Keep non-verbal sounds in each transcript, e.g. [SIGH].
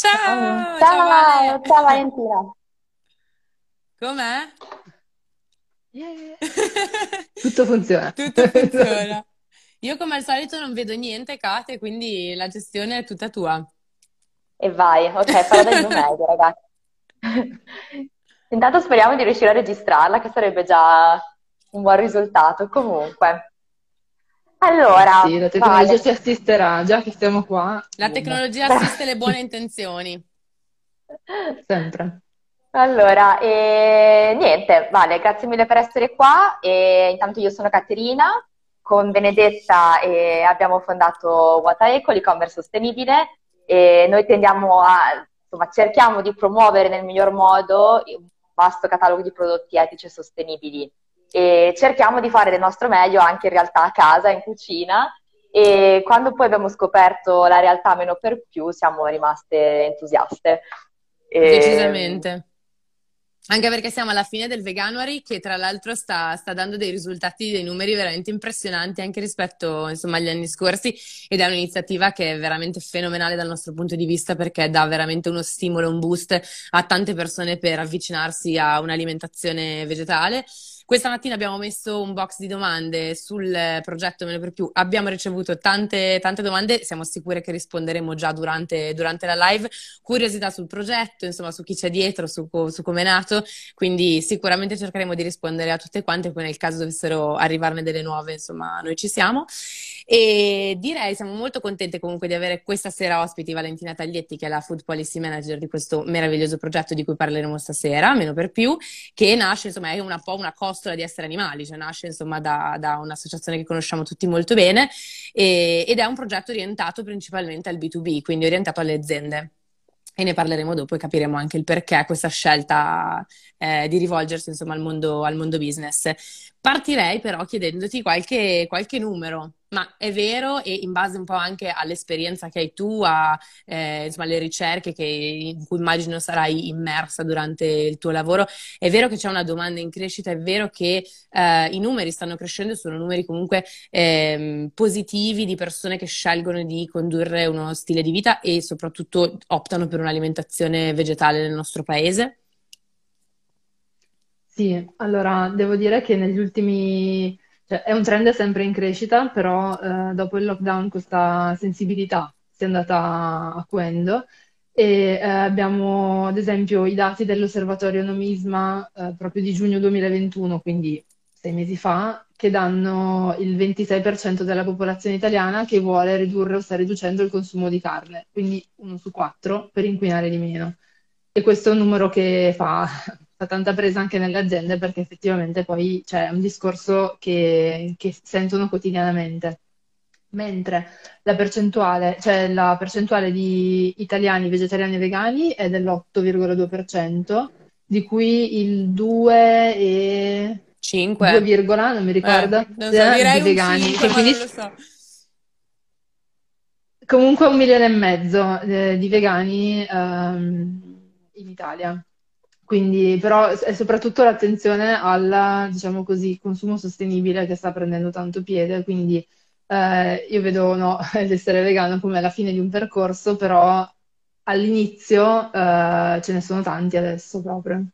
Ciao! Ciao, ciao, ciao Valentina. Com'è? Yeah. [LAUGHS] Tutto funziona. Tutto funziona. Io come al solito non vedo niente, Kate, quindi la gestione è tutta tua. E vai, ok, farò del mio [LAUGHS] meglio, ragazzi. Intanto speriamo di riuscire a registrarla, che sarebbe già un buon risultato. Comunque, allora, Sì, la tecnologia vale. ci assisterà, già che stiamo qua. La tecnologia assiste le buone intenzioni. [LAUGHS] Sempre. Allora, eh, niente, Vale, grazie mille per essere qua. E intanto io sono Caterina, con Benedetta eh, abbiamo fondato Wataeco, l'e-commerce sostenibile, e noi tendiamo a, insomma, cerchiamo di promuovere nel miglior modo un vasto catalogo di prodotti etici e sostenibili e cerchiamo di fare del nostro meglio anche in realtà a casa, in cucina. E quando poi abbiamo scoperto la realtà meno per più, siamo rimaste entusiaste. E- Decisamente. Anche perché siamo alla fine del Veganuary, che tra l'altro sta, sta dando dei risultati, dei numeri veramente impressionanti anche rispetto, insomma, agli anni scorsi ed è un'iniziativa che è veramente fenomenale dal nostro punto di vista perché dà veramente uno stimolo, un boost a tante persone per avvicinarsi a un'alimentazione vegetale. Questa mattina abbiamo messo un box di domande sul progetto Meno per più. Abbiamo ricevuto tante, tante domande, siamo sicure che risponderemo già durante, durante la live. Curiosità sul progetto, insomma, su chi c'è dietro, su, su come è nato. Quindi sicuramente cercheremo di rispondere a tutte quante. Poi nel caso dovessero arrivarne delle nuove, insomma, noi ci siamo. E direi siamo molto contente comunque di avere questa sera ospiti Valentina Taglietti, che è la Food Policy Manager di questo meraviglioso progetto di cui parleremo stasera, meno per più, che nasce, insomma, è una po' una costola di essere animali, cioè nasce, insomma, da, da un'associazione che conosciamo tutti molto bene e- ed è un progetto orientato principalmente al B2B, quindi orientato alle aziende. E ne parleremo dopo e capiremo anche il perché questa scelta eh, di rivolgersi, insomma, al mondo, al mondo business. Partirei però chiedendoti qualche, qualche numero, ma è vero e in base un po' anche all'esperienza che hai tu, a, eh, insomma, alle ricerche che, in cui immagino sarai immersa durante il tuo lavoro, è vero che c'è una domanda in crescita, è vero che eh, i numeri stanno crescendo, sono numeri comunque ehm, positivi di persone che scelgono di condurre uno stile di vita e soprattutto optano per un'alimentazione vegetale nel nostro paese. Sì, allora devo dire che negli ultimi, cioè è un trend sempre in crescita, però eh, dopo il lockdown questa sensibilità si è andata acuendo e eh, abbiamo ad esempio i dati dell'osservatorio Nomisma eh, proprio di giugno 2021, quindi sei mesi fa, che danno il 26% della popolazione italiana che vuole ridurre o sta riducendo il consumo di carne, quindi uno su quattro per inquinare di meno. E questo è un numero che fa, fa tanta presa anche nelle aziende perché effettivamente poi c'è un discorso che, che sentono quotidianamente. Mentre la percentuale, cioè la percentuale di italiani vegetariani e vegani è dell'8,2%, di cui il 2 e 5. 2, virgola, non mi ricordo, Eh, non so, eh, direi vegani. 5, Che quindi so. Comunque un milione e mezzo eh, di vegani ehm, in Italia. Quindi, però è soprattutto l'attenzione al, diciamo così, consumo sostenibile che sta prendendo tanto piede. Quindi eh, io vedo no, [LAUGHS] l'essere vegano come la fine di un percorso, però all'inizio eh, ce ne sono tanti adesso proprio.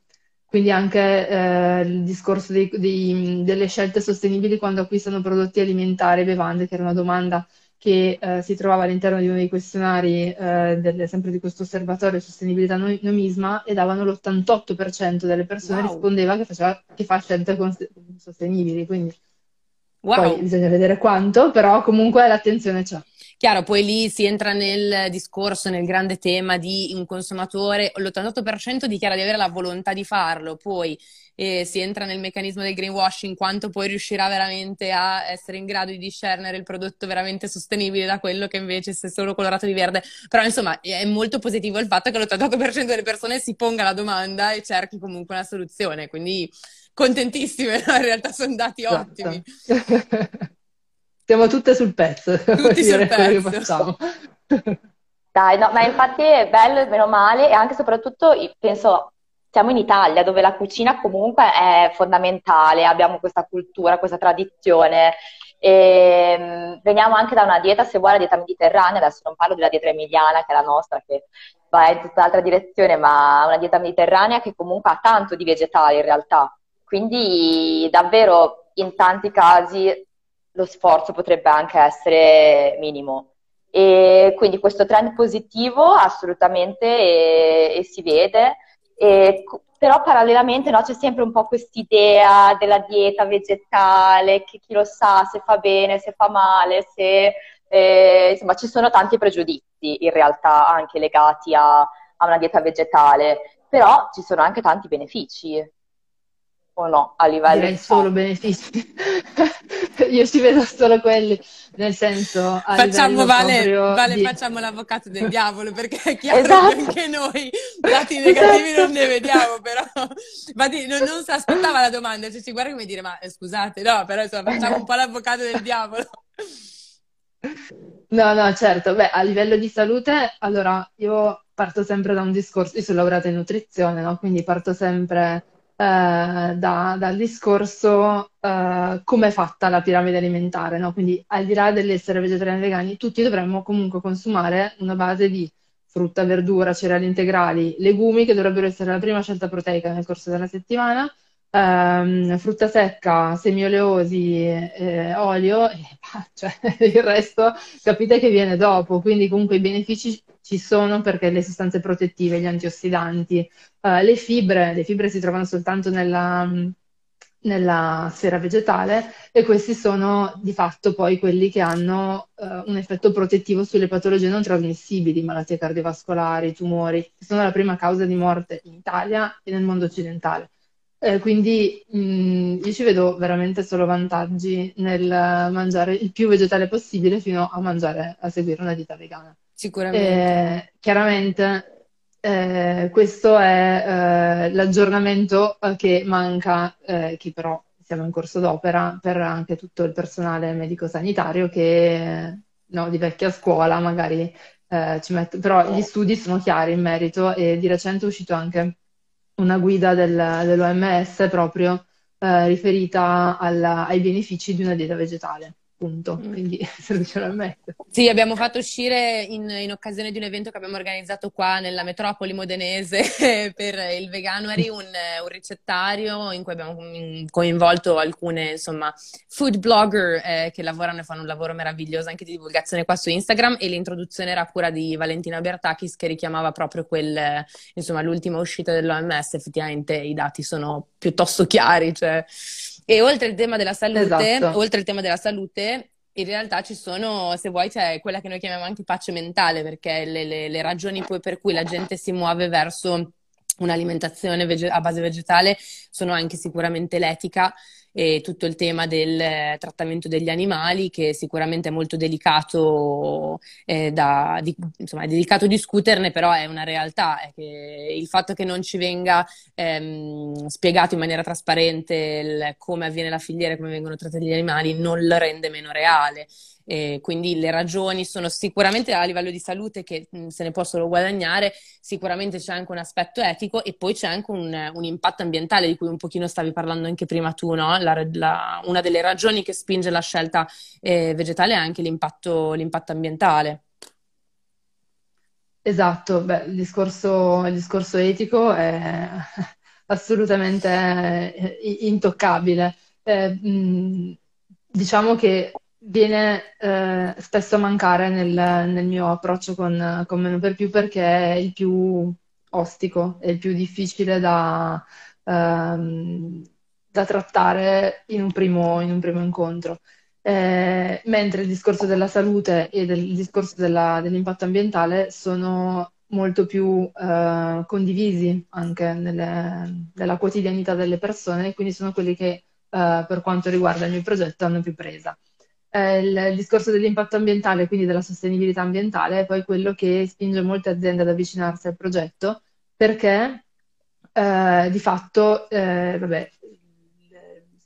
Quindi anche eh, il discorso dei- dei- delle scelte sostenibili quando acquistano prodotti alimentari e bevande, che era una domanda che eh, si trovava all'interno di uno dei questionari eh, del- sempre di questo osservatorio sostenibilità no- nomisma e davano l'88% delle persone Wow. rispondeva che, faceva, che fa scelte cons- sostenibili, quindi poi Wow. bisogna vedere quanto, però comunque l'attenzione c'è. Chiaro, poi lì si entra nel discorso, nel grande tema di un consumatore, l'88% dichiara di avere la volontà di farlo, poi eh, si entra nel meccanismo del greenwashing, quanto poi riuscirà veramente a essere in grado di discernere il prodotto veramente sostenibile da quello che invece se solo colorato di verde. Però insomma è molto positivo il fatto che l'88% delle persone si ponga la domanda e cerchi comunque una soluzione, quindi contentissime, [LAUGHS] no? In realtà sono dati Esatto. ottimi. [LAUGHS] Siamo tutte sul pezzo, [LAUGHS] Tutti sul pezzo. facciamo. Dai, no, ma infatti è bello e meno male e anche e soprattutto penso siamo in Italia dove la cucina comunque è fondamentale, abbiamo questa cultura, questa tradizione E, um, veniamo anche da una dieta, se vuoi, la dieta mediterranea, adesso non parlo della dieta emiliana che è la nostra, che va in tutta l'altra direzione, ma una dieta mediterranea che comunque ha tanto di vegetale in realtà. Quindi davvero in tanti casi lo sforzo potrebbe anche essere minimo. E quindi questo trend positivo assolutamente e, e si vede, e, però parallelamente no, c'è sempre un po' quest'idea della dieta vegetale, che chi lo sa se fa bene, se fa male, se, eh, insomma ci sono tanti pregiudizi in realtà anche legati a, a una dieta vegetale, però ci sono anche tanti benefici o no a livello Direi solo benefici [LAUGHS] io ci vedo solo quelli nel senso facciamo vale, vale di... facciamo l'avvocato del diavolo perché è chiaro esatto. che anche noi dati [LAUGHS] negativi esatto. non ne vediamo però Infatti, non, non si aspettava la domanda cioè si guarda come dire ma eh, scusate no però insomma facciamo un po' l'avvocato del diavolo no no certo beh a livello di salute allora io parto sempre da un discorso io sono laureata in nutrizione no? quindi parto sempre da, dal discorso eh, come è fatta la piramide alimentare, no? Quindi al di là dell'essere vegetariani e vegani, tutti dovremmo comunque consumare una base di frutta, verdura, cereali integrali, legumi che dovrebbero essere la prima scelta proteica nel corso della settimana, ehm, frutta secca, semi oleosi, eh, olio, [LAUGHS] e cioè, il resto capite che viene dopo, quindi comunque i benefici ci sono perché le sostanze protettive, gli antiossidanti, uh, le fibre, le fibre si trovano soltanto nella, nella sfera vegetale e questi sono di fatto poi quelli che hanno uh, un effetto protettivo sulle patologie non trasmissibili, malattie cardiovascolari, tumori, che sono la prima causa di morte in Italia e nel mondo occidentale. Eh, quindi mh, mm, io ci vedo veramente solo vantaggi nel mangiare il più vegetale possibile fino a mangiare, a seguire una dieta vegana. Sicuramente. Eh, chiaramente eh, questo è eh, l'aggiornamento eh, che manca, eh, che però siamo in corso d'opera per anche tutto il personale medico-sanitario che no, di vecchia scuola magari ci mette, però gli studi sono chiari in merito e di recente è uscito anche una guida del, dell'OMS proprio riferita alla, ai benefici di una dieta vegetale punto, mm. quindi servizio al metro. Sì, abbiamo fatto uscire in, in, occasione di un evento che abbiamo organizzato qua nella metropoli modenese [LAUGHS] per il Veganuary, un, un ricettario in cui abbiamo coinvolto alcune, insomma, food blogger eh, che lavorano e fanno un lavoro meraviglioso anche di divulgazione qua su Instagram e l'introduzione era a cura di Valentina Bertakis che richiamava proprio quel, insomma, l'ultima uscita dell'OMS, effettivamente i dati sono piuttosto chiari, cioè e oltre al tema della salute, esatto. oltre al tema della salute, in realtà ci sono, se vuoi, c'è quella che noi chiamiamo anche pace mentale, perché le, le, le ragioni poi per cui la gente si muove verso un'alimentazione vege- a base vegetale sono anche sicuramente l'etica e tutto il tema del trattamento degli animali, che sicuramente è molto delicato, eh, da, di, insomma, è delicato discuterne, però è una realtà. È il fatto che non ci venga ehm, spiegato in maniera trasparente il, come avviene la filiera come vengono trattati gli animali non lo rende meno reale. E quindi le ragioni sono sicuramente a livello di salute che mh, se ne possono guadagnare, sicuramente c'è anche un aspetto etico e poi c'è anche un, un impatto ambientale di cui un pochino stavi parlando anche prima tu, no? la, la, una delle ragioni che spinge la scelta eh, vegetale è anche l'impatto, l'impatto ambientale. Esatto, Beh, il, discorso, il discorso etico è [LAUGHS] assolutamente eh, intoccabile. Eh, mh, diciamo che viene eh, spesso a mancare nel, nel, mio approccio con, con Meno per più perché è il più ostico, è il più difficile da, ehm, da trattare in un primo, in un primo incontro. Eh, mentre il discorso della salute e del, il discorso della, dell'impatto ambientale sono molto più eh, condivisi anche nelle, nella quotidianità delle persone, quindi sono quelli che eh, per quanto riguarda il mio progetto hanno più presa il, discorso dell'impatto ambientale, quindi della sostenibilità ambientale, è poi quello che spinge molte aziende ad avvicinarsi al progetto perché eh, di fatto, eh, vabbè,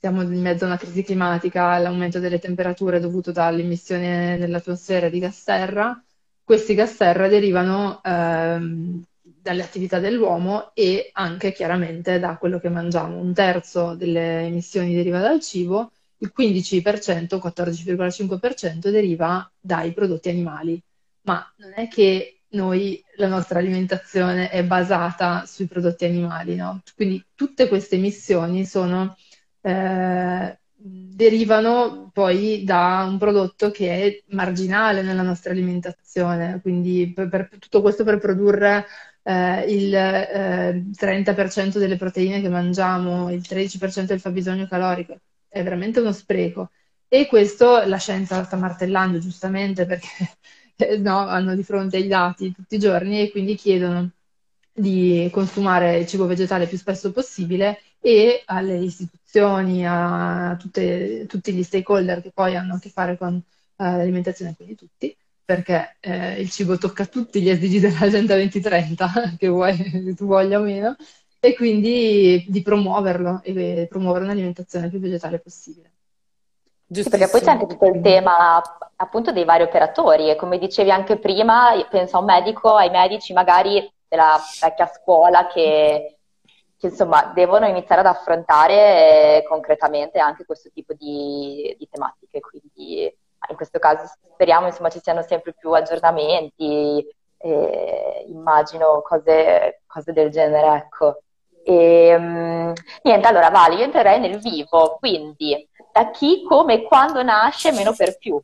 siamo in mezzo a una crisi climatica, all'aumento delle temperature dovuto dall'emissione nell'atmosfera di gas serra. Questi gas serra derivano ehm, dalle attività dell'uomo e anche chiaramente da quello che mangiamo. Un terzo delle emissioni deriva dal cibo il 15%, 14,5% deriva dai prodotti animali. Ma non è che noi, la nostra alimentazione è basata sui prodotti animali, no? Quindi tutte queste emissioni sono, eh, derivano poi da un prodotto che è marginale nella nostra alimentazione, quindi per, per, tutto questo per produrre eh, il eh, 30% delle proteine che mangiamo, il 13% del fabbisogno calorico, è veramente uno spreco. E questo la scienza sta martellando giustamente perché [LAUGHS] no, hanno di fronte i dati tutti i giorni e quindi chiedono di consumare il cibo vegetale più spesso possibile e alle istituzioni, a tutte, tutti gli stakeholder che poi hanno a che fare con uh, l'alimentazione, quindi tutti, perché eh, il cibo tocca tutti gli SDG dell'Agenda 2030, che vuoi, tu voglia o meno, e quindi di promuoverlo e promuovere un'alimentazione più vegetale possibile. Sì, perché poi c'è anche tutto il tema appunto dei vari operatori e come dicevi anche prima, penso a un medico, ai medici magari della vecchia scuola che, che insomma devono iniziare ad affrontare eh, concretamente anche questo tipo di, di, tematiche, quindi in questo caso speriamo insomma ci siano sempre più aggiornamenti, eh, immagino cose, cose, del genere, ecco. E, um, niente, allora Vale, io entrerei nel vivo, quindi da chi, come e quando nasce, meno per più.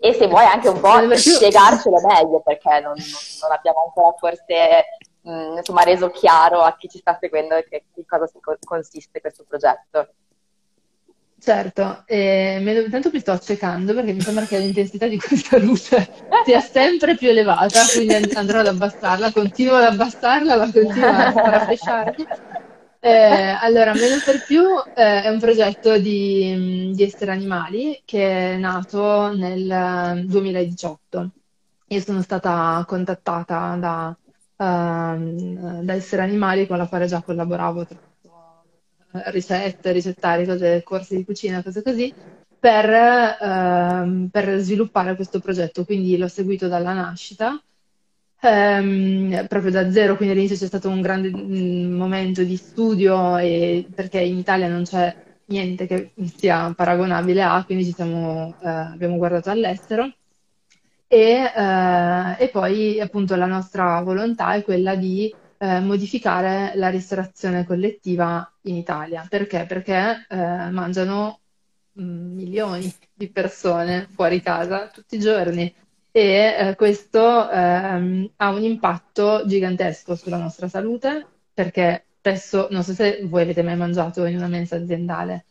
E se vuoi anche un po' spiegarcelo meglio, perché non, non abbiamo ancora forse mh, mm, insomma, reso chiaro a chi ci sta seguendo che, che cosa consiste questo progetto. Certo, eh, intanto mi sto accecando perché mi sembra che l'intensità di questa [LAUGHS] luce sia sempre più elevata, quindi andrò ad abbassarla, continuo ad abbassarla, ma continuo a sparafresciarmi. Eh, allora, Meno per più eh, è un progetto di, di, essere animali che è nato nel 2018. Io sono stata contattata da, uh, da Essere Animali con la quale già collaboravo tra ricette, ricettari, cose, corsi di cucina, cose così, per, uh, per sviluppare questo progetto. Quindi l'ho seguito dalla nascita ehm, proprio da zero, quindi all'inizio c'è stato un grande mm, momento di studio e, perché in Italia non c'è niente che sia paragonabile a, quindi siamo, eh, abbiamo guardato all'estero. E, eh, e, poi appunto la nostra volontà è quella di eh, modificare la ristorazione collettiva in Italia. Perché? Perché eh, mangiano mm, milioni di persone fuori casa tutti i giorni e eh, questo ehm, ha un impatto gigantesco sulla nostra salute perché spesso, non so se voi avete mai mangiato in una mensa aziendale,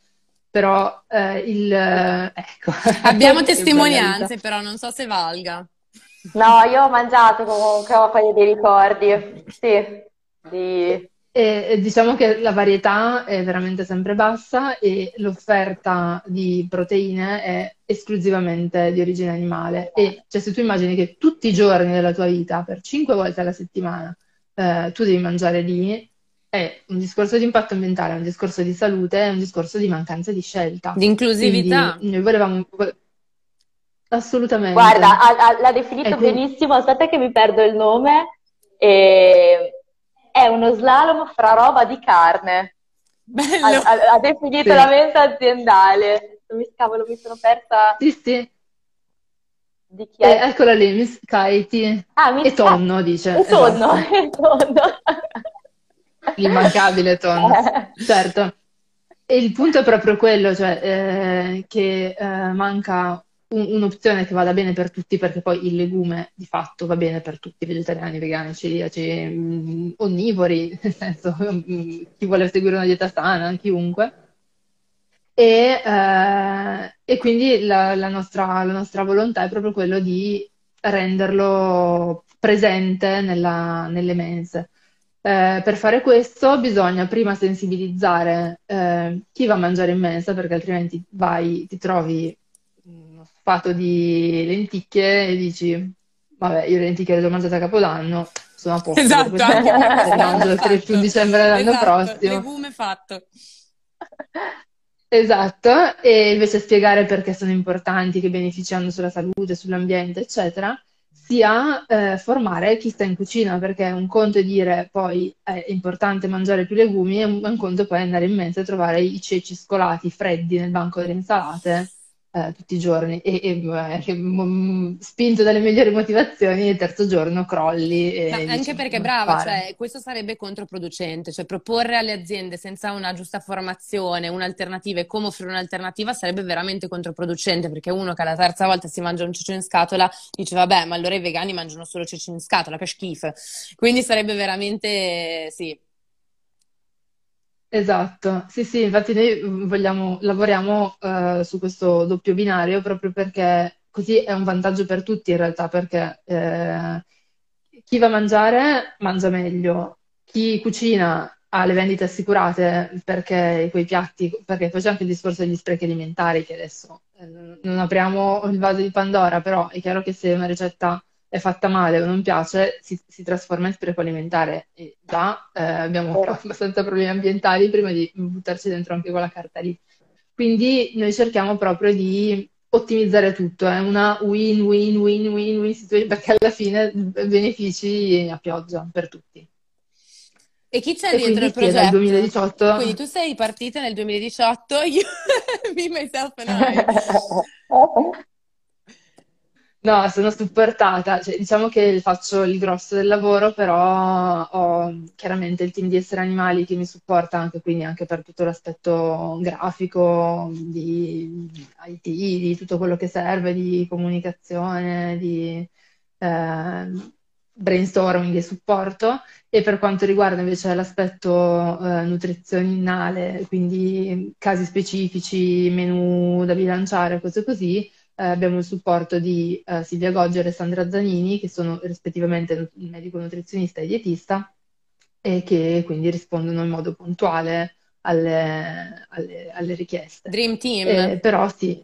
però eh, il... ecco. Abbiamo [LAUGHS] testimonianze, però non so se valga. No, io ho mangiato comunque, ho un dei ricordi, sì, di e diciamo che la varietà è veramente sempre bassa e l'offerta di proteine è esclusivamente di origine animale. E cioè, se tu immagini che tutti i giorni della tua vita, per cinque volte alla settimana, eh, tu devi mangiare lì, è un discorso di impatto ambientale, è un discorso di salute, è un discorso di mancanza di scelta. Di inclusività. Quindi noi volevamo... Assolutamente. Guarda, ha, ha, l'ha definito ecco. benissimo, aspetta che mi perdo il nome. E è uno slalom fra roba di carne. Bello. Ha, ha, ha definito sì. la mensa aziendale. Mi scavolo, mi sono persa. Sì, sì. Di chi è? Eh, eccola lì, Miss Katie. Ah, Miss... E tonno, dice. E tonno, esatto. [LAUGHS] e tonno. L'immancabile tonno. Eh. Certo. E il punto è proprio quello, cioè eh, che eh, manca un, un'opzione che vada bene per tutti, perché poi il legume di fatto va bene per tutti, vegetariani, vegani, celiaci, mm, onnivori, [LAUGHS] nel senso mm, chi vuole seguire una dieta sana, chiunque. E, eh, e quindi la, la, nostra, la nostra volontà è proprio quello di renderlo presente nella, nelle mense. Eh, per fare questo bisogna prima sensibilizzare eh, chi va a mangiare in mensa, perché altrimenti vai, ti trovi fatto di lenticchie e dici, vabbè, io le lenticchie le ho mangiate a Capodanno, sono a posto. Esatto, le mangio il 31 dicembre dell'anno esatto, prossimo. Legume fatto. Esatto, e invece spiegare perché sono importanti, che beneficiano sulla salute, sull'ambiente, eccetera, sia eh, formare chi sta in cucina, perché un conto è dire poi è importante mangiare più legumi, e un, un conto poi andare in mente e trovare i ceci scolati freddi nel banco delle insalate eh, tutti i giorni e, e eh, mm, spinto dalle migliori motivazioni il terzo giorno crolli. E, Ma anche perché brava, cioè, questo sarebbe controproducente, cioè proporre alle aziende senza una giusta formazione un'alternativa e come offrire un'alternativa sarebbe veramente controproducente perché uno che alla terza volta si mangia un ceccio in scatola dice vabbè ma allora i vegani mangiano solo ceci in scatola, che schifo. Quindi sarebbe veramente, sì, Esatto, sì, sì, infatti noi vogliamo, lavoriamo eh, su questo doppio binario proprio perché così è un vantaggio per tutti in realtà, perché eh, chi va a mangiare mangia meglio, chi cucina ha le vendite assicurate perché quei piatti, perché poi c'è anche il discorso degli sprechi alimentari che adesso eh, non apriamo il vaso di Pandora, però è chiaro che se una ricetta è fatta male o non piace, si, si trasforma in spreco alimentare. E già eh, abbiamo [LAUGHS] abbastanza problemi ambientali prima di buttarci dentro anche quella carta lì. Quindi noi cerchiamo proprio di ottimizzare tutto, è una win-win-win-win-win situation perché alla fine benefici a pioggia per tutti. E chi c'è e dietro il progetto? Dal 2018... Quindi tu sei partita nel 2018, io, [LAUGHS] me, myself and I. [LAUGHS] No, sono supportata, cioè, diciamo che faccio il grosso del lavoro, però ho chiaramente il team di esseri animali che mi supporta anche, quindi anche per tutto l'aspetto grafico, di IT, di tutto quello che serve, di comunicazione, di eh, brainstorming e supporto. E per quanto riguarda invece l'aspetto eh, nutrizionale, quindi casi specifici, menu da bilanciare, cose così, eh, abbiamo il supporto di eh, Silvia Gogger e Sandra Zanini, che sono rispettivamente medico nutrizionista e dietista, e che quindi rispondono in modo puntuale alle, alle, alle richieste. Dream Team. Eh, però sì.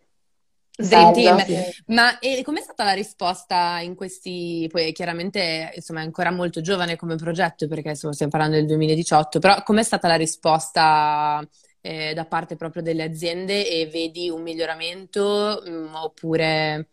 Dream Team. Sì. Ma com'è stata la risposta in questi, poi chiaramente insomma è ancora molto giovane come progetto perché insomma, stiamo parlando del 2018, però com'è stata la risposta eh, da parte proprio delle aziende e vedi un miglioramento mh, mm, oppure...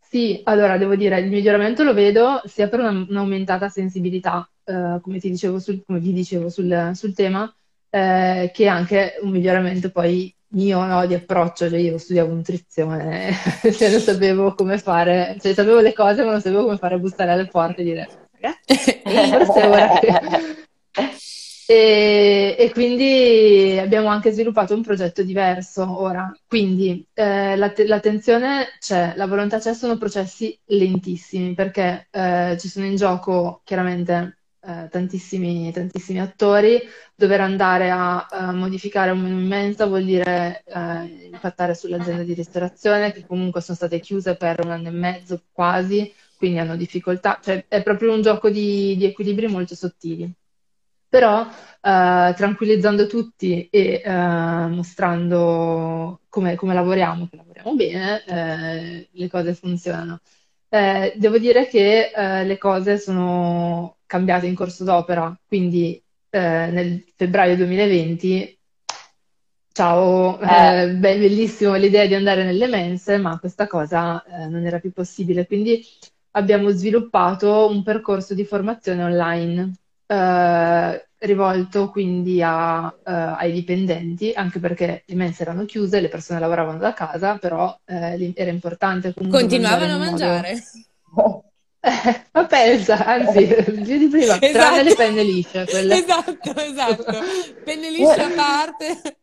Sì, allora devo dire, il miglioramento lo vedo sia per una, un'aumentata sensibilità, eh, come ti dicevo sul, come vi dicevo sul, sul tema, eh, che anche un miglioramento poi mio no, di approccio, cioè io studiavo nutrizione, [LAUGHS] cioè non sapevo come fare, cioè sapevo le cose ma non sapevo come fare a bussare alle porte e dire ragazzi, [LAUGHS] forse ora che e, e, quindi abbiamo anche sviluppato un progetto diverso ora. Quindi eh, l'att- l'attenzione c'è, la volontà c'è, sono processi lentissimi perché eh, ci sono in gioco chiaramente eh, tantissimi, tantissimi, attori. Dover andare a, a modificare un menu immenso vuol dire eh, impattare sull'azienda di ristorazione che comunque sono state chiuse per un anno e mezzo quasi, quindi hanno difficoltà. Cioè è proprio un gioco di, di equilibri molto sottili però eh, tranquillizzando tutti e eh, mostrando come, come, lavoriamo, che lavoriamo bene, eh, le cose funzionano. Devo dire che le cose sono cambiate in corso d'opera, quindi nel febbraio 2020 Ciao, eh, beh, bellissimo l'idea di andare nelle mense, ma questa cosa non era più possibile. Quindi abbiamo sviluppato un percorso di formazione online eh, rivolto quindi a, eh, ai dipendenti, anche perché le mense erano chiuse, le persone lavoravano da casa, però eh, era importante comunque Continuavano a mangiare. Modo... [LAUGHS] ma pensa, anzi, più di prima, esatto. [LAUGHS] tranne le penne lisce. Quelle... Esatto, esatto. Penne lisce a parte.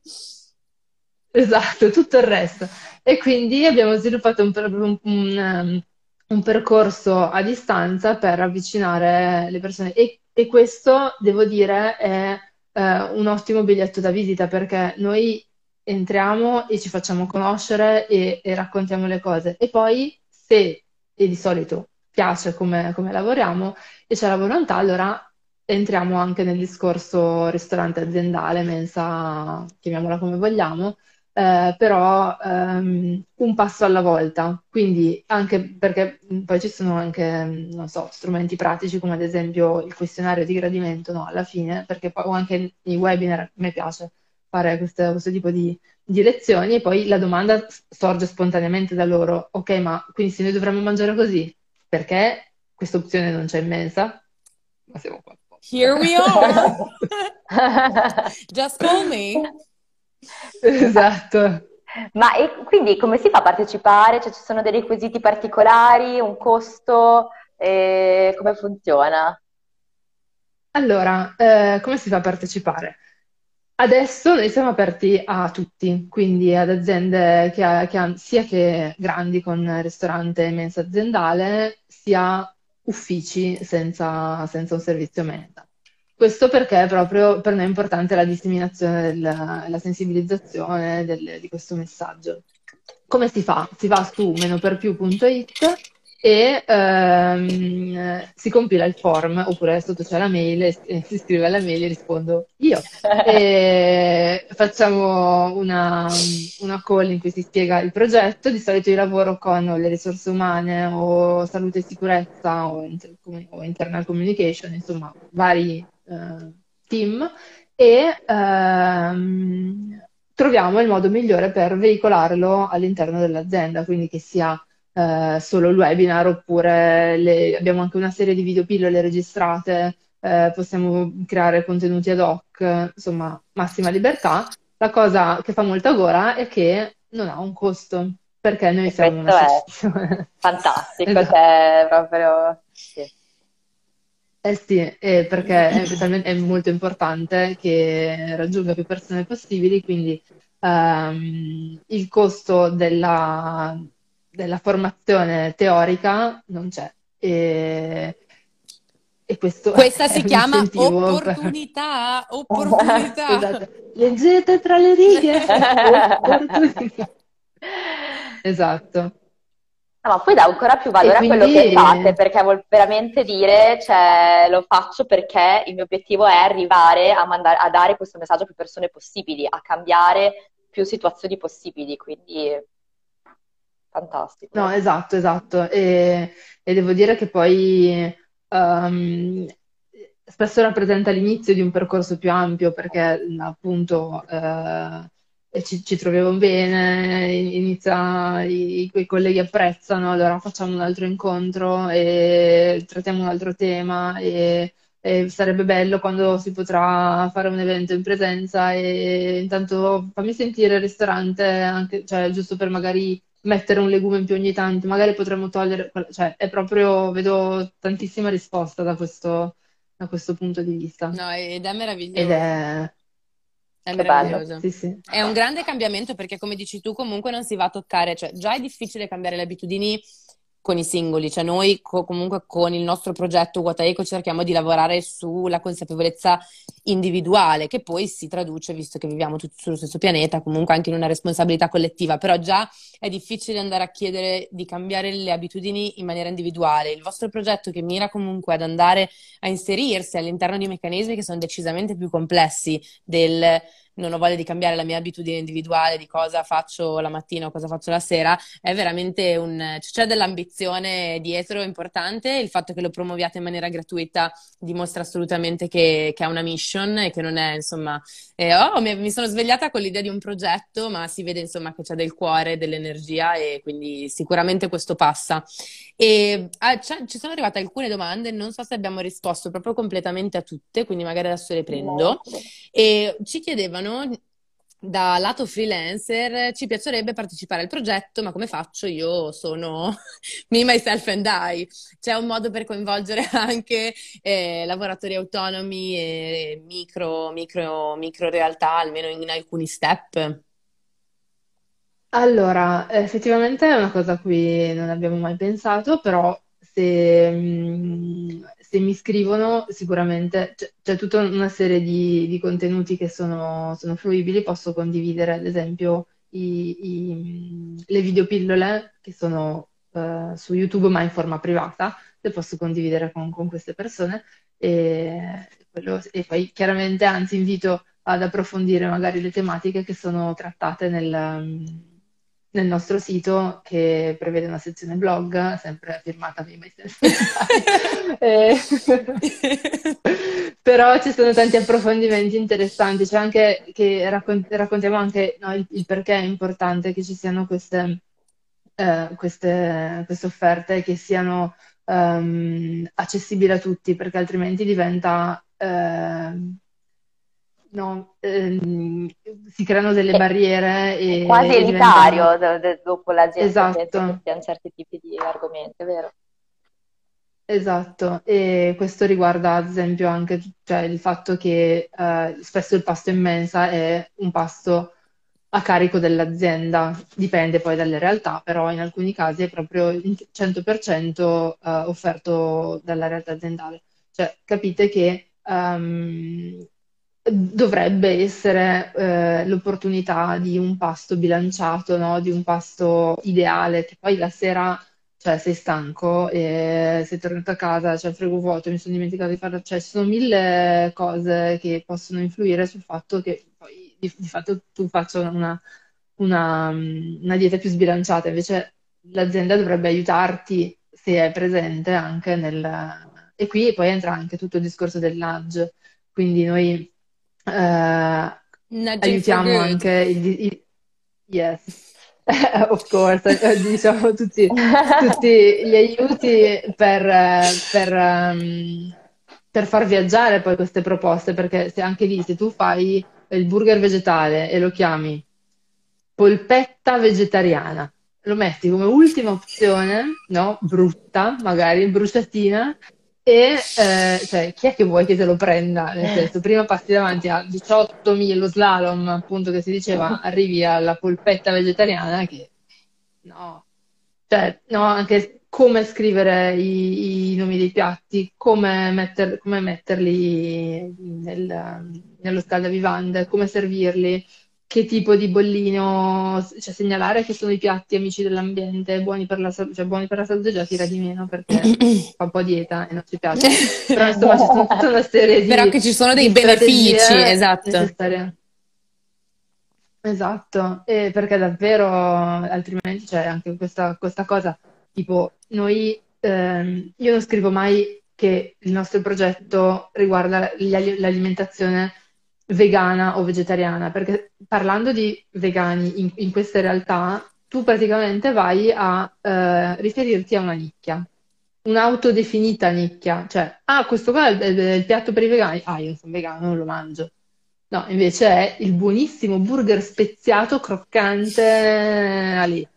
Esatto, tutto il resto. E quindi abbiamo sviluppato un, un, un, un percorso a distanza per avvicinare le persone e e questo, devo dire, è eh, un ottimo biglietto da visita perché noi entriamo e ci facciamo conoscere e, e raccontiamo le cose. E poi, se e di solito piace come, come lavoriamo e c'è la volontà, allora entriamo anche nel discorso ristorante aziendale, mensa, chiamiamola come vogliamo, eh, però ehm, un passo alla volta, quindi anche perché poi ci sono anche, non so, strumenti pratici come ad esempio il questionario di gradimento, no, alla fine, perché poi o anche i webinar, a me piace fare questo, questo tipo di, di lezioni e poi la domanda sorge spontaneamente da loro, ok, ma quindi se noi dovremmo mangiare così, perché questa opzione non c'è in mensa? Ma siamo qua. Here we are! [LAUGHS] Just call me! [LAUGHS] Esatto. Ma e quindi come si fa a partecipare? Cioè ci sono dei requisiti particolari, un costo? Eh, come funziona? Allora, eh, come si fa a partecipare? Adesso noi siamo aperti a tutti, quindi ad aziende che, che sia che grandi con ristorante e mensa aziendale, sia uffici senza, senza un servizio mensa. Questo perché proprio per noi è importante la disseminazione, della, la sensibilizzazione del, di questo messaggio. Come si fa? Si va su menoperpiù.it e ehm, si compila il form oppure sotto c'è la mail e, e si scrive alla mail e rispondo io e [LAUGHS] facciamo una, una, call in cui si spiega il progetto di solito io lavoro con le risorse umane o salute e sicurezza o, inter- o internal communication insomma vari team e ehm, troviamo il modo migliore per veicolarlo all'interno dell'azienda quindi che sia eh, solo il webinar oppure le, abbiamo anche una serie di videopillole registrate, eh, possiamo creare contenuti ad hoc, insomma, massima libertà. La cosa che fa molta gola è che non ha un costo, perché noi siamo un'associazione. Fantastico, [LAUGHS] esatto. cioè proprio... Eh sì, eh, perché è, [LAUGHS] è, molto importante che raggiunga più persone possibili, quindi um, il costo della, della formazione teorica non c'è. E, e questo [LAUGHS] Questa si chiama opportunità, per... opportunità. [LAUGHS] Scusate, leggete tra le righe. esatto. No, ma poi dà ancora più valore quindi... a quello che fate, perché vuol veramente dire, cioè, lo faccio perché il mio obiettivo è arrivare a, mandare, a dare questo messaggio a più persone possibili, a cambiare più situazioni possibili, quindi fantastico. No, esatto, esatto. E, e devo dire che poi um, spesso rappresenta l'inizio di un percorso più ampio perché appunto eh, ci, ci, troviamo bene, inizia, i, i colleghi apprezzano, allora facciamo un altro incontro e trattiamo un altro tema e, e sarebbe bello quando si potrà fare un evento in presenza e intanto fammi sentire il ristorante, anche, cioè, giusto per magari mettere un legume in più ogni tanto, magari potremmo togliere, cioè è proprio, vedo tantissima risposta da questo, da questo punto di vista. No, ed è meraviglioso. Ed è... È meraviglioso. Sì, sì. È un grande cambiamento perché, come dici tu, comunque non si va a toccare, cioè già è difficile cambiare le abitudini con i singoli, cioè noi co- comunque con il nostro progetto Guataeco cerchiamo di lavorare sulla consapevolezza individuale che poi si traduce, visto che viviamo tutti sullo stesso pianeta, comunque anche in una responsabilità collettiva, però già è difficile andare a chiedere di cambiare le abitudini in maniera individuale. Il vostro progetto che mira comunque ad andare a inserirsi all'interno di meccanismi che sono decisamente più complessi del non ho voglia di cambiare la mia abitudine individuale di cosa faccio la mattina o cosa faccio la sera, è veramente un... c'è dell'ambizione dietro importante, il fatto che lo promuoviate in maniera gratuita dimostra assolutamente che, che ha una mission e che non è, insomma, eh, oh, mi, mi, sono svegliata con l'idea di un progetto, ma si vede, insomma, che c'è del cuore, dell'energia e quindi sicuramente questo passa. E ah, ci sono arrivate alcune domande, non so se abbiamo risposto proprio completamente a tutte, quindi magari adesso le prendo. E ci chiedevano da lato freelancer ci piacerebbe partecipare al progetto, ma come faccio? Io sono [LAUGHS] me, myself and I. C'è un modo per coinvolgere [LAUGHS] anche eh, lavoratori autonomi e micro, micro, micro realtà, almeno in alcuni step? Allora, effettivamente è una cosa a cui non abbiamo mai pensato, però se, mm, se mi scrivono sicuramente c'è, c'è tutta una serie di, di contenuti che sono, sono fruibili, posso condividere ad esempio i, i, le videopillole che sono uh, su YouTube ma in forma privata, le posso condividere con, con queste persone e, quello, e poi chiaramente anzi invito ad approfondire magari le tematiche che sono trattate nel nel nostro sito che prevede una sezione blog, sempre firmata by myself. e... Però ci sono tanti approfondimenti interessanti, c'è anche che raccont- raccontiamo anche no, il, il, perché è importante che ci siano queste, eh, queste, queste offerte che siano um, accessibili a tutti, perché altrimenti diventa eh, no, ehm, si creano delle barriere e quasi elitario diventano... dopo l'azienda esatto. che ha certi tipi di argomenti, è vero? Esatto, e questo riguarda ad esempio anche cioè, il fatto che eh, spesso il pasto in mensa è un pasto a carico dell'azienda, dipende poi dalle realtà, però in alcuni casi è proprio il 100% eh, offerto dalla realtà aziendale. Cioè, capite che um, dovrebbe essere eh, l'opportunità di un pasto bilanciato, no? di un pasto ideale, che poi la sera cioè sei stanco e sei tornato a casa, c'è il frigo vuoto, mi sono dimenticato di farlo, cioè ci sono mille cose che possono influire sul fatto che poi di, di fatto tu faccia una, una, una, dieta più sbilanciata, invece l'azienda dovrebbe aiutarti se è presente anche nel... E qui poi entra anche tutto il discorso del nudge, quindi noi aiutiamo anche il, il... Yes [LAUGHS] of course, eh, diciamo tutti, tutti, gli aiuti per, per, um, per, far viaggiare poi queste proposte, perché se anche lì, se tu fai il burger vegetale e lo chiami polpetta vegetariana, lo metti come ultima opzione, no? Brutta, magari bruciatina, e eh, cioè, chi è che vuoi che te lo prenda? Nel senso, prima passi davanti a 18.000 lo slalom, appunto, che si diceva, [LAUGHS] arrivi alla polpetta vegetariana che no, cioè, no, anche come scrivere i, i nomi dei piatti, come, metter, come metterli nel, nello scaldavivande, come servirli che tipo di bollino, cioè segnalare che sono i piatti amici dell'ambiente, buoni per la, salute, cioè buoni per la salute già tira di meno perché [CLEARS THROAT] fa un po' dieta e non ci piace. [CLEARS THROAT] Però insomma ci sono tutta una serie di Però che ci sono dei benefici, esatto. Necessarie. Esatto, e perché davvero altrimenti c'è anche questa, questa cosa, tipo noi, ehm, io non scrivo mai che il nostro progetto riguarda l'alimentazione vegana o vegetariana, perché parlando di vegani in, in queste realtà, tu praticamente vai a eh, riferirti a una nicchia, un'autodefinita nicchia, cioè, ah, questo qua è il, è il piatto per i vegani, ah, io sono vegano, non lo mangio. No, invece è il buonissimo burger speziato, croccante, eh, lì.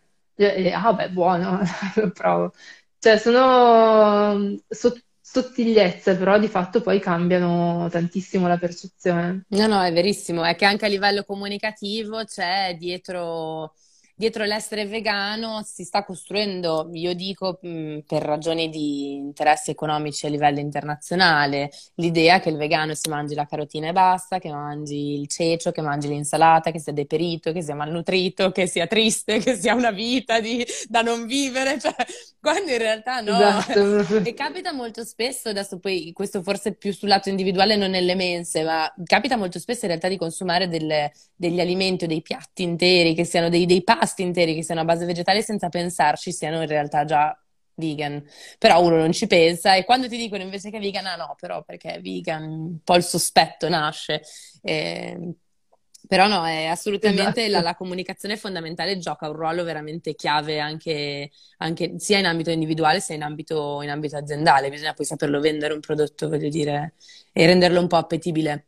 Ah, beh, buono, [LAUGHS] lo provo. Cioè, sono sotto sottigliezze, però di fatto poi cambiano tantissimo la percezione. No, no, è verissimo, è che anche a livello comunicativo c'è dietro dietro l'essere vegano si sta costruendo, io dico mh, per ragioni di interessi economici a livello internazionale, l'idea che il vegano si mangi la carotina e basta, che mangi il cecio, che mangi l'insalata, che sia deperito, che sia malnutrito, che sia triste, [LAUGHS] che sia una vita di, da non vivere, [LAUGHS] cioè, quando in realtà no. Esatto. [LAUGHS] E capita molto spesso, adesso poi questo forse più sul lato individuale, non nelle mense, ma capita molto spesso in realtà di consumare delle, degli alimenti o dei piatti interi, che siano dei, dei pasti pasti interi che siano a base vegetale senza pensarci siano in realtà già vegan. Però uno non ci pensa e quando ti dicono invece che è vegan, ah no, però perché è vegan, un po' il sospetto nasce. Eh, però no, è assolutamente esatto. la, la, comunicazione fondamentale gioca un ruolo veramente chiave anche, anche sia in ambito individuale sia in ambito, in ambito aziendale. Bisogna poi saperlo vendere un prodotto, voglio dire, e renderlo un po' appetibile.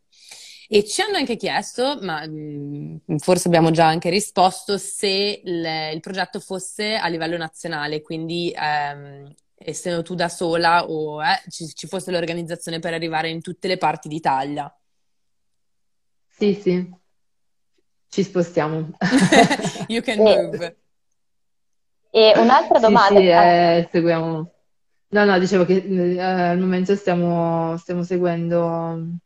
E ci hanno anche chiesto, ma mh, mm, forse abbiamo già anche risposto, se il, il progetto fosse a livello nazionale, quindi ehm, essendo tu da sola o eh, ci, ci, fosse l'organizzazione per arrivare in tutte le parti d'Italia. Sì, sì, ci spostiamo. [LAUGHS] you can move. E un'altra domanda. Sì, sì eh, seguiamo. No, no, dicevo che eh, al momento stiamo, stiamo seguendo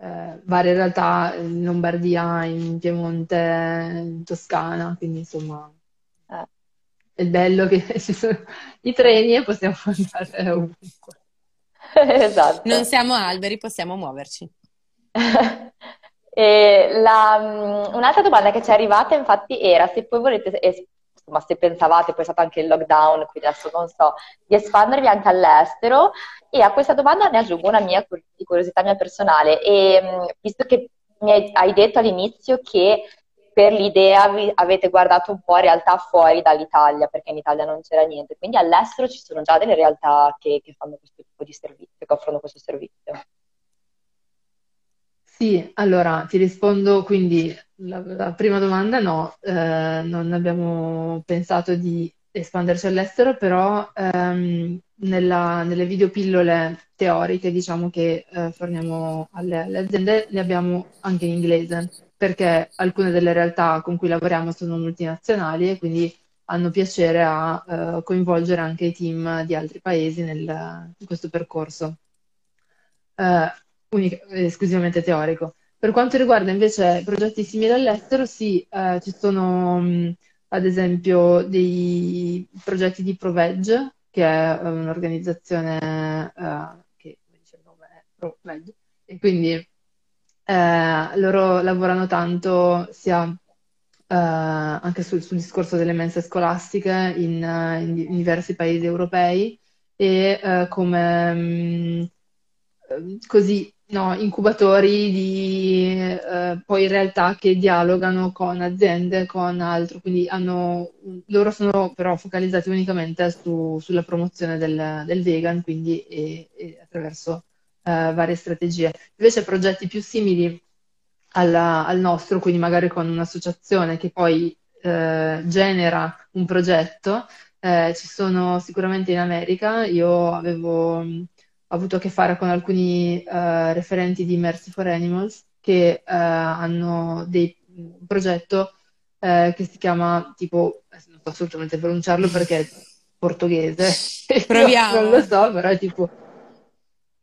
eh, varie realtà in Lombardia, in Piemonte, in Toscana, quindi insomma eh. è bello che [LAUGHS] ci sono i treni e possiamo [LAUGHS] andare ovunque. [LAUGHS] esatto. Non siamo alberi, possiamo muoverci. la, mm, un'altra domanda che ci è arrivata infatti era se poi volete insomma, se pensavate, poi è stato anche il lockdown, quindi adesso non so, di espandervi anche all'estero. E a questa domanda ne aggiungo una mia curiosità mia personale. E visto che mi hai detto all'inizio che per l'idea avete guardato un po' realtà fuori dall'Italia, perché in Italia non c'era niente. Quindi all'estero ci sono già delle realtà che, che fanno questo tipo di servizio, che offrono questo servizio. Sì, allora ti rispondo quindi la, la prima domanda no, eh, non abbiamo pensato di espanderci all'estero, però ehm, nella, nelle videopillole teoriche diciamo che eh, forniamo alle, alle aziende le abbiamo anche in inglese perché alcune delle realtà con cui lavoriamo sono multinazionali e quindi hanno piacere a uh, coinvolgere anche i team di altri paesi nel, in questo percorso uh, unica, esclusivamente teorico. Per quanto riguarda invece progetti simili all'estero, sì, uh, ci sono um, ad esempio dei progetti di ProVeg, che è un'organizzazione che, come dice il nome, è ProVeg, e quindi eh, loro lavorano tanto sia eh, anche sul, sul, discorso delle mense scolastiche in, in, in diversi paesi europei e eh, come mh, mm, così no, incubatori di eh, poi realtà che dialogano con aziende, con altro, quindi hanno, loro sono però focalizzati unicamente su, sulla promozione del, del vegan, quindi e, e attraverso eh, varie strategie. Invece progetti più simili alla, al nostro, quindi magari con un'associazione che poi eh, genera un progetto, eh, ci sono sicuramente in America. Io avevo avuto a che fare con alcuni uh, referenti di Mercy for Animals che uh, hanno dei, un progetto uh, che si chiama tipo, non so assolutamente pronunciarlo perché è portoghese, [LAUGHS] proviamo. non lo so, però è tipo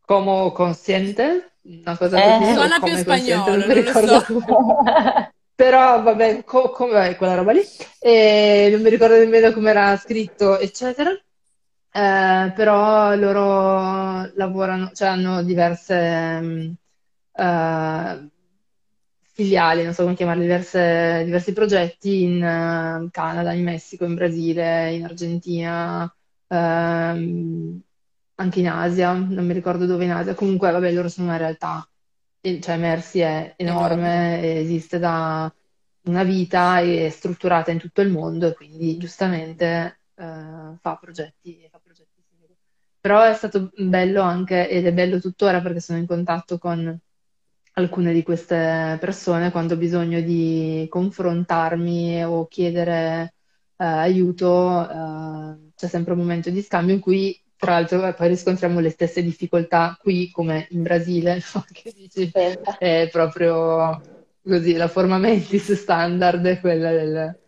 Como Consciente, una cosa eh, così. Suona più spagnolo, non, non lo so. [LAUGHS] Però vabbè, co- come quella roba lì. E non mi ricordo nemmeno come era scritto, eccetera. Eh, però loro lavorano, cioè hanno diverse uh, filiali, non so come chiamarli, diverse, diversi progetti in uh, Canada, in Messico, in Brasile, in Argentina, uh, anche in Asia, non mi ricordo dove in Asia, comunque vabbè loro sono una realtà, cioè Mercy è enorme, esiste da una vita e è strutturata in tutto il mondo e quindi giustamente eh, fa progetti. Però è stato bello anche, ed è bello tuttora perché sono in contatto con alcune di queste persone quando ho bisogno di confrontarmi o chiedere eh, aiuto, eh, c'è sempre un momento di scambio in cui tra l'altro poi riscontriamo le stesse difficoltà qui come in Brasile, [LAUGHS] no? che dici, è proprio così, la forma mentis standard è quella del,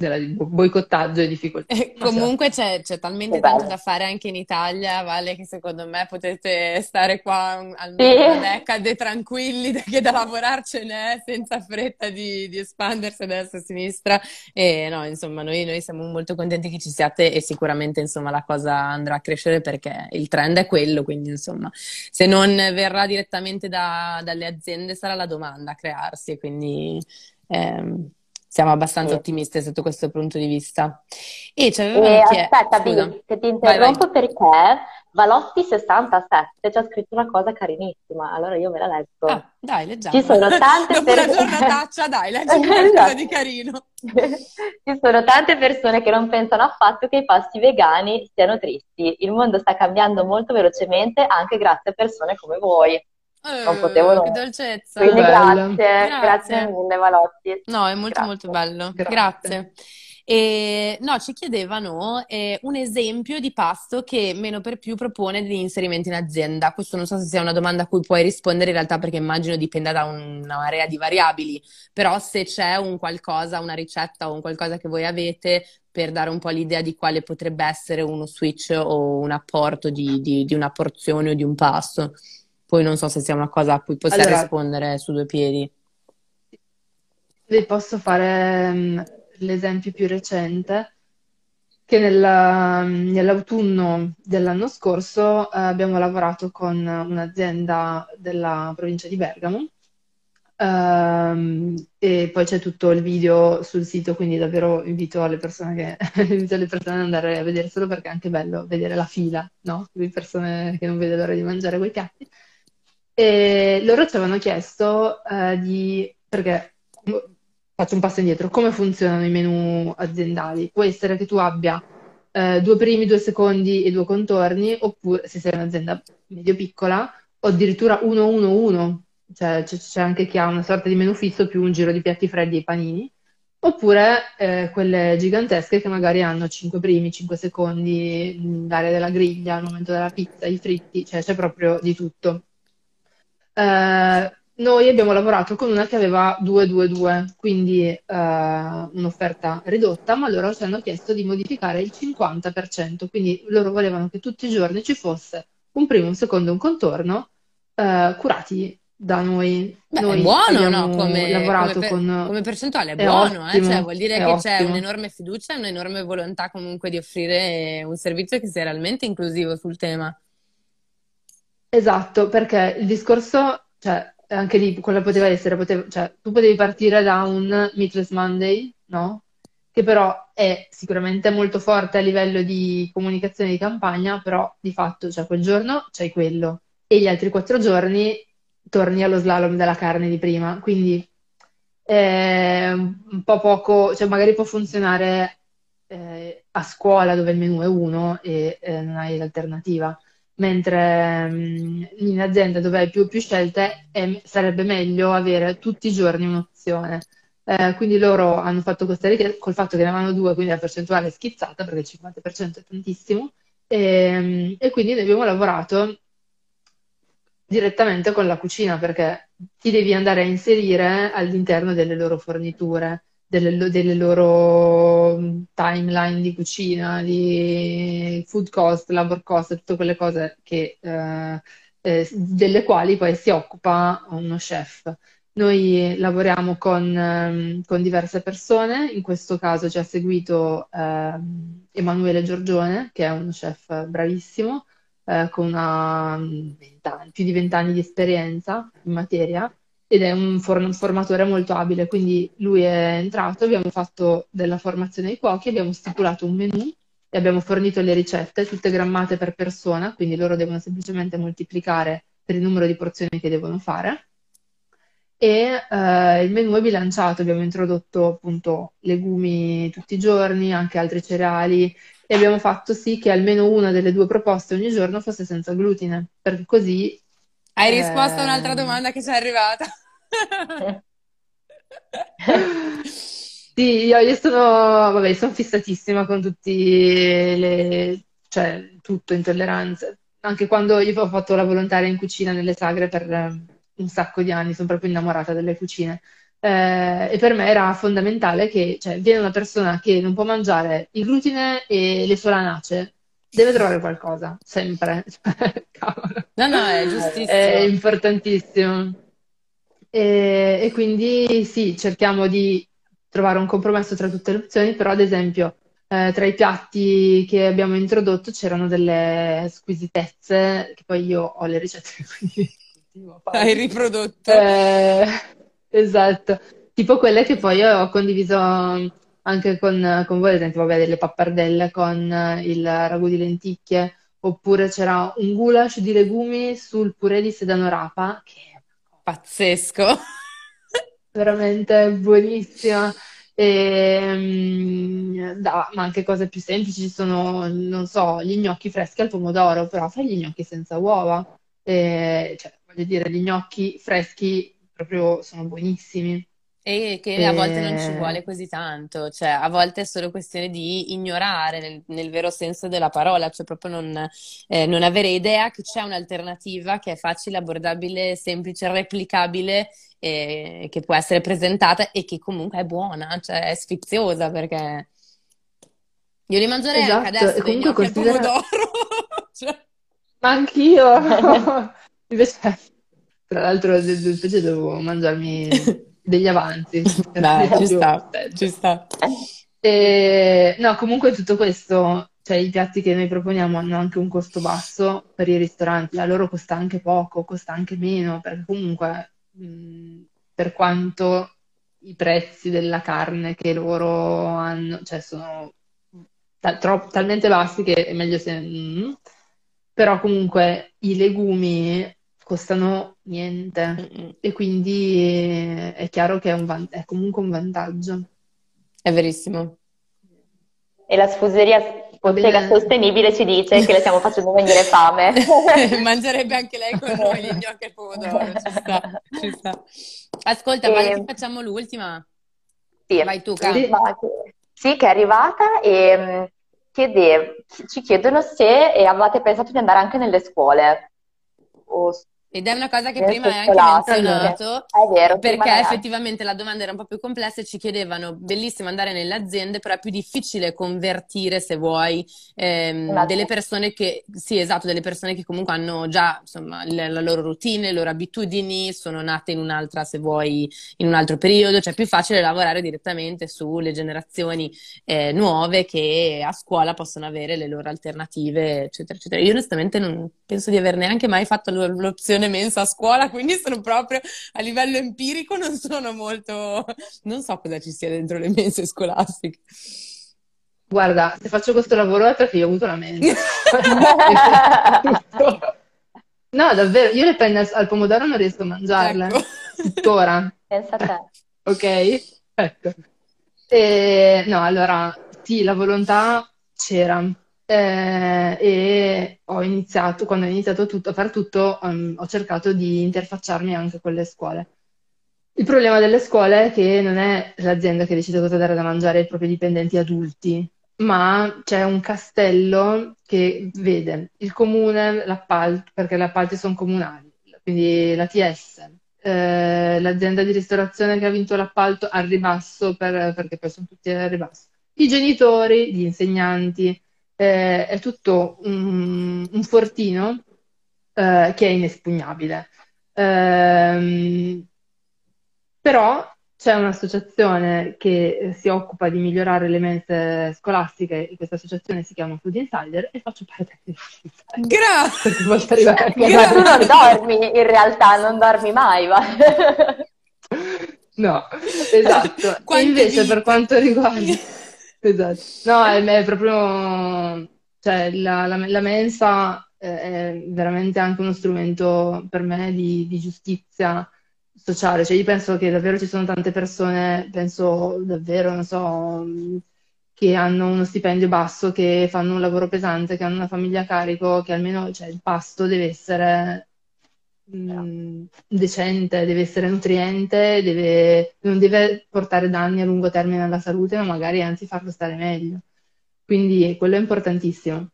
della boicottaggio e difficoltà. E comunque c'è, c'è talmente che tanto bello. da fare anche in Italia, Vale, che secondo me potete stare qua almeno sì. una decade tranquilli [LAUGHS] che da lavorare ce n'è senza fretta di, di espandersi a destra e a sinistra. E no, insomma, noi, noi, siamo molto contenti che ci siate e sicuramente insomma la cosa andrà a crescere perché il trend è quello, quindi insomma se non verrà direttamente da, dalle aziende sarà la domanda a crearsi e quindi... Ehm, siamo abbastanza sì. ottimiste sotto questo punto di vista. E, e aspetta, Scusa. che ti interrompo vai, vai. perché Valotti67 ci ha scritto una cosa carinissima, allora io ve la leggo. Ah, dai, leggiamo. Ci sono tante [LAUGHS] Dopo persone... una giornataccia, dai, [LAUGHS] leggi qualcosa di carino. [LAUGHS] Ci sono tante persone che non pensano affatto che i pasti vegani siano tristi. Il mondo sta cambiando molto velocemente anche grazie a persone come voi non potevo non. Che dolcezza. Quindi grazie, grazie, grazie mille Valotti. No, è molto grazie. molto bello. Grazie. grazie. E, no, ci chiedevano eh, un esempio di pasto che meno per più propone degli inserimenti in azienda. Questo non so se sia una domanda a cui puoi rispondere in realtà perché immagino dipenda da un, una marea di variabili, però se c'è un qualcosa, una ricetta o un qualcosa che voi avete per dare un po' l'idea di quale potrebbe essere uno switch o un apporto di, di, di una porzione o di un pasto. Poi non so se sia una cosa a cui possiamo allora, rispondere su due piedi. Vi posso fare um, l'esempio più recente, che nella, nell'autunno dell'anno scorso uh, abbiamo lavorato con un'azienda della provincia di Bergamo, uh, e poi c'è tutto il video sul sito, quindi davvero invito le persone, che, [LAUGHS] invito le persone ad andare a vedere solo perché è anche bello vedere la fila, no? Di persone che non vedono l'ora di mangiare quei piatti. E loro ci avevano chiesto uh, di, perché faccio un passo indietro, come funzionano i menu aziendali? Può essere che tu abbia uh, due primi, due secondi e due contorni, oppure se sei un'azienda medio piccola, o addirittura 1-1-1 cioè, c'è anche chi ha una sorta di menù fisso più un giro di piatti freddi e panini, oppure eh, quelle gigantesche che magari hanno 5 primi, 5 secondi, l'area della griglia, il momento della pizza, i fritti, cioè c'è proprio di tutto. Eh, noi abbiamo lavorato con una che aveva 2-2-2, quindi eh, un'offerta ridotta, ma loro ci hanno chiesto di modificare il 50%, quindi loro volevano che tutti i giorni ci fosse un primo, un secondo e un contorno eh, curati da noi. Beh, noi è buono, no? Come, lavorato come, per, con... come percentuale è, è buono, eh? ottimo, cioè, vuol dire che ottimo. c'è un'enorme fiducia e un'enorme volontà comunque di offrire un servizio che sia realmente inclusivo sul tema. Esatto, perché il discorso, cioè, anche lì, quello poteva essere, poteva, cioè, tu potevi partire da un Meatless Monday, no? Che però è sicuramente molto forte a livello di comunicazione di campagna, però di fatto, cioè, quel giorno c'hai quello e gli altri quattro giorni torni allo slalom della carne di prima, quindi è un po' poco, cioè magari può funzionare eh, a scuola dove il menù è uno e eh, non hai l'alternativa, mentre mm, in azienda dove hai più, più scelte è, sarebbe meglio avere tutti i giorni un'opzione. Eh, quindi loro hanno fatto questa richiesta col fatto che ne avevano due, quindi la percentuale è schizzata perché il 50% è tantissimo. E, ehm, e quindi ne abbiamo lavorato direttamente con la cucina perché ti devi andare a inserire all'interno delle loro forniture, delle, delle loro mm, timeline di cucina, di food cost, labor cost, tutte quelle cose che, eh, eh, delle quali poi si occupa uno chef. Noi lavoriamo con, ehm, con, diverse persone, in questo caso ci ha seguito eh, Emanuele Giorgione, che è uno chef bravissimo, eh, con una, più di vent'anni di esperienza in materia ed è un, for- formatore molto abile, quindi lui è entrato, abbiamo fatto della formazione ai cuochi, abbiamo stipulato un menù e abbiamo fornito le ricette, tutte grammate per persona, quindi loro devono semplicemente moltiplicare per il numero di porzioni che devono fare. E eh, il menù è bilanciato, abbiamo introdotto appunto legumi tutti i giorni, anche altri cereali e abbiamo fatto sì che almeno una delle due proposte ogni giorno fosse senza glutine, perché così... Hai risposto a un'altra ehm, domanda che ci è arrivata. [LAUGHS] sì, io, io sono, vabbè, sono fissatissima con tutti le, cioè, tutto, intolleranze. Anche quando io ho fatto la volontaria in cucina nelle sagre per un sacco di anni, sono proprio innamorata delle cucine. Eh, e per me era fondamentale che cioè, viene una persona che non può mangiare il glutine e le solanacee, deve trovare qualcosa, sempre. [LAUGHS] no, no, è giustissimo. È importantissimo. E, e, quindi sì, cerchiamo di trovare un compromesso tra tutte le opzioni, però ad esempio eh, tra i piatti che abbiamo introdotto c'erano delle squisitezze, che poi io ho le ricette, [LAUGHS] quindi Hai riprodotto. Eh, Esatto, tipo quelle che poi ho condiviso anche con, con voi, ad esempio, vabbè, delle pappardelle con il ragù di lenticchie, oppure c'era un goulash di legumi sul purè di sedano rapa, che è pazzesco, [LAUGHS] veramente buonissima. E, mm, da, ma anche cose più semplici, ci sono, non so, gli gnocchi freschi al pomodoro, però fai gli gnocchi senza uova. E, cioè, voglio dire, gli gnocchi freschi proprio sono buonissimi. E che a volte non ci vuole così tanto, cioè a volte è solo questione di ignorare nel, nel vero senso della parola, cioè proprio non, eh, non, avere idea che c'è un'alternativa che è facile, abbordabile, semplice, replicabile, eh, che può essere presentata e che comunque è buona, cioè è sfiziosa perché io li mangerei esatto. anche adesso, dei gnocchi considera... pomodoro. [LAUGHS] cioè... Ma anch'io! [LAUGHS] Invece tra l'altro, invece dovevo mangiarmi degli avanzi. [LAUGHS] Dai, ci sta, ci sta. E, no, comunque tutto questo, cioè i piatti che noi proponiamo hanno anche un costo basso per i ristoranti, a loro costa anche poco, costa anche meno, perché comunque mh, per quanto i prezzi della carne che loro hanno, cioè sono ta- tro- talmente bassi che è meglio se... Mm, però comunque i legumi costano niente Mm-mm. e quindi è chiaro che è, un van- è comunque un vantaggio. È verissimo. E la sfuseria bottega sostenibile ci dice che le stiamo facendo venire fame. [LAUGHS] Mangerebbe anche lei con noi gli gnocchi al pomodoro, ci sta, ci sta. Ascolta, e... ma facciamo l'ultima? Sì. Vai tu, Sì, sì, che è arrivata e mm, chiede, ci chiedono se avevate pensato di andare anche nelle scuole o ed è una cosa che prima hai anche menzionato, vero, perché effettivamente la domanda era un po' più complessa e ci chiedevano, bellissimo andare nelle aziende, però è più difficile convertire, se vuoi, ehm, delle persone che, sì esatto, delle persone che comunque hanno già, insomma, la, la, loro routine, le loro abitudini, sono nate in un'altra, se vuoi, in un altro periodo, cioè è più facile lavorare direttamente sulle generazioni eh, nuove che a scuola possono avere le loro alternative, eccetera, eccetera. Io onestamente non penso di aver neanche mai fatto l'opzione lezione mensa a scuola, quindi sono proprio a livello empirico non sono molto... non so cosa ci sia dentro le mense scolastiche. Guarda, se faccio questo lavoro è perché io ho avuto la mensa. [LAUGHS] no, davvero, io le penne al pomodoro non riesco a mangiarle. Ecco. Tuttora. Pensa a te. ok? Ecco. E, no, allora, sì, la volontà c'era eh, e ho iniziato, quando ho iniziato tutto, a fare tutto, um, ho cercato di interfacciarmi anche con le scuole. Il problema delle scuole è che non è l'azienda che decide cosa dare da mangiare ai propri dipendenti adulti, ma c'è un castello che vede il comune, l'appalto, perché le appalti sono comunali, quindi la TS, eh, l'azienda di ristorazione che ha vinto l'appalto al ribasso, per, perché poi sono tutti al ribasso, i genitori, gli insegnanti, eh, è tutto un, un fortino eh, che è inespugnabile. Ehm, però c'è un'associazione che si occupa di migliorare le mense scolastiche e questa associazione si chiama Food Insider e faccio parte di Food Insider. Grazie! Perché posso arrivare a tu non [LAUGHS] dormi in realtà, non dormi mai, va. No, esatto. e invece vite? per quanto riguarda... [LAUGHS] Esatto. No, è, è proprio, cioè, la, la, la mensa è veramente anche uno strumento per me di, di giustizia sociale. Cioè, io penso che davvero ci sono tante persone, penso davvero, non so, che hanno uno stipendio basso, che fanno un lavoro pesante, che hanno una famiglia a carico, che almeno cioè, il pasto deve essere Mm, decente, deve essere nutriente, deve, non deve portare danni a lungo termine alla salute, ma magari anzi farlo stare meglio. Quindi quello è importantissimo.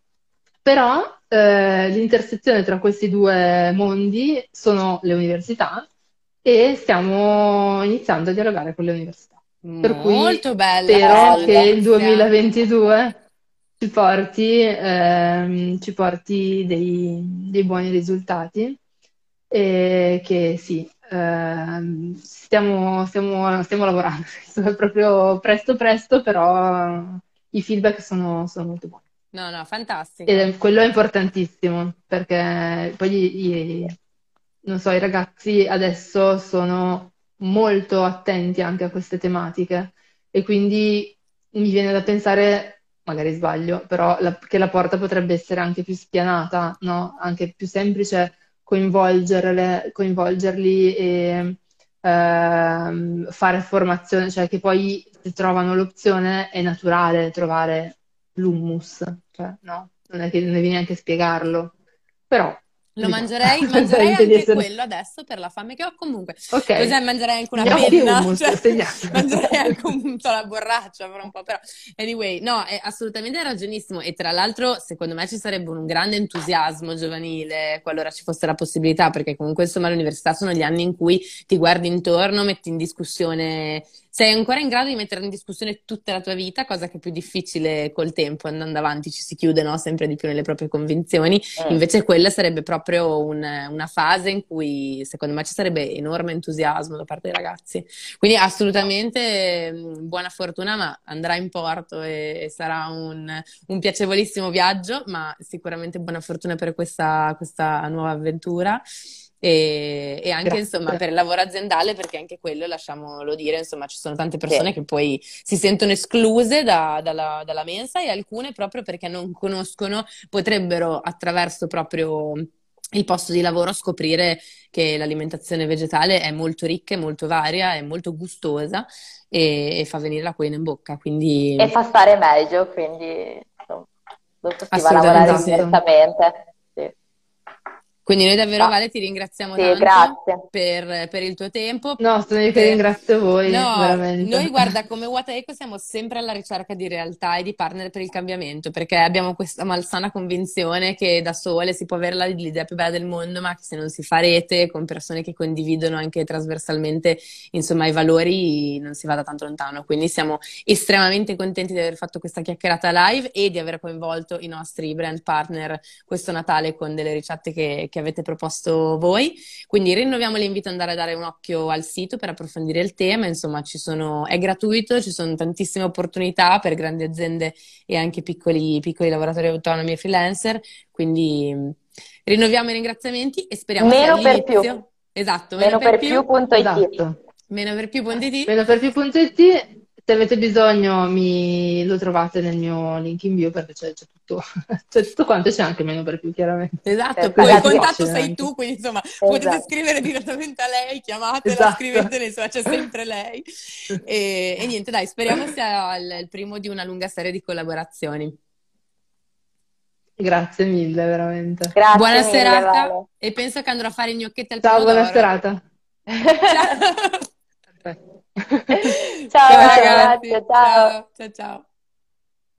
Però eh, l'intersezione tra questi due mondi sono le università e stiamo iniziando a dialogare con le università. Per Molto cui bella, spero che il 2022 ci porti, ehm, ci porti dei, dei buoni risultati e che sì, eh, stiamo, stiamo, stiamo, lavorando, [LAUGHS] è proprio presto presto, però i feedback sono, sono molto buoni. No, no, fantastico. E quello è importantissimo, perché poi i, non so, i ragazzi adesso sono molto attenti anche a queste tematiche e quindi mi viene da pensare, magari sbaglio, però la, che la porta potrebbe essere anche più spianata, no? Anche più semplice coinvolgerli e ehm, fare formazione, cioè che poi se trovano l'opzione è naturale trovare l'hummus, cioè no, non è che non devi neanche spiegarlo, però lo [LAUGHS] mangerei, mangerei anche essere... quello adesso per la fame che ho comunque. Ok. Cos'è mangerei anche una Andiamo penna? Hummus, [LAUGHS] cioè, mangerei anche un po' la borraccia per un po', però anyway, no, è assolutamente ragionissimo e tra l'altro secondo me ci sarebbe un grande entusiasmo giovanile qualora ci fosse la possibilità, perché comunque insomma l'università sono gli anni in cui ti guardi intorno, metti in discussione sei ancora in grado di mettere in discussione tutta la tua vita, cosa che è più difficile col tempo, andando avanti ci si chiude no? sempre di più nelle proprie convinzioni, eh. invece quella sarebbe proprio un, una fase in cui secondo me ci sarebbe enorme entusiasmo da parte dei ragazzi. Quindi assolutamente mm, buona fortuna, ma andrà in porto e, e sarà un, un, piacevolissimo viaggio, ma sicuramente buona fortuna per questa, questa nuova avventura. E, e anche Grazie. insomma per il lavoro aziendale perché anche quello lasciamolo dire, insomma ci sono tante persone Sì. che poi si sentono escluse da- dalla, dalla mensa e alcune proprio perché non conoscono potrebbero attraverso proprio il posto di lavoro scoprire che l'alimentazione vegetale è molto ricca, è molto varia, è molto gustosa e, e fa venire l'acquolina in bocca, quindi E fa stare meglio, quindi insomma, dopo si va a lavorare. Sì. Quindi noi davvero, Ah. Vale, ti ringraziamo Sì, tanto per, per il tuo tempo. No, sono io che Per- ringrazio voi, No, veramente. noi guarda, come What Eco siamo sempre alla ricerca di realtà e di partner per il cambiamento, perché abbiamo questa malsana convinzione che da sole si può avere la- l'idea più bella del mondo, ma che se non si fa rete con persone che condividono anche trasversalmente, insomma, i valori, non si va da tanto lontano. Quindi siamo estremamente contenti di aver fatto questa chiacchierata live e di aver coinvolto i nostri brand partner questo Natale con delle ricette che, che avete proposto voi. Quindi rinnoviamo l'invito ad andare a dare un occhio al sito per approfondire il tema. Insomma, ci sono, è gratuito, ci sono tantissime opportunità per grandi aziende e anche piccoli, piccoli lavoratori autonomi e freelancer. Quindi mh, rinnoviamo i ringraziamenti e speriamo Meno sia per l'inizio. più. Esatto, Meno per più.it. Esatto. Meno per più.it. Meno per più.it, se avete bisogno mi lo trovate nel mio link in bio perché c'è, c'è tutto, [LAUGHS] c'è tutto quanto, c'è anche meno per più chiaramente. Esatto, Esatto. poi il contatto sei facile tu, anche. quindi insomma potete Esatto. scrivere direttamente a lei, chiamatela, Esatto. scrivetela, insomma c'è sempre lei. E, e niente, dai, speriamo sia il, il primo di una lunga serie di collaborazioni. Grazie mille, veramente. Grazie Buona mille, serata Vale. e penso che andrò a fare i gnocchetti al Ciao, buona pomodoro. serata. [LAUGHS] [LAUGHS] Ciao. Perfetto. Ciao, Ciao ragazzi, ragazzi,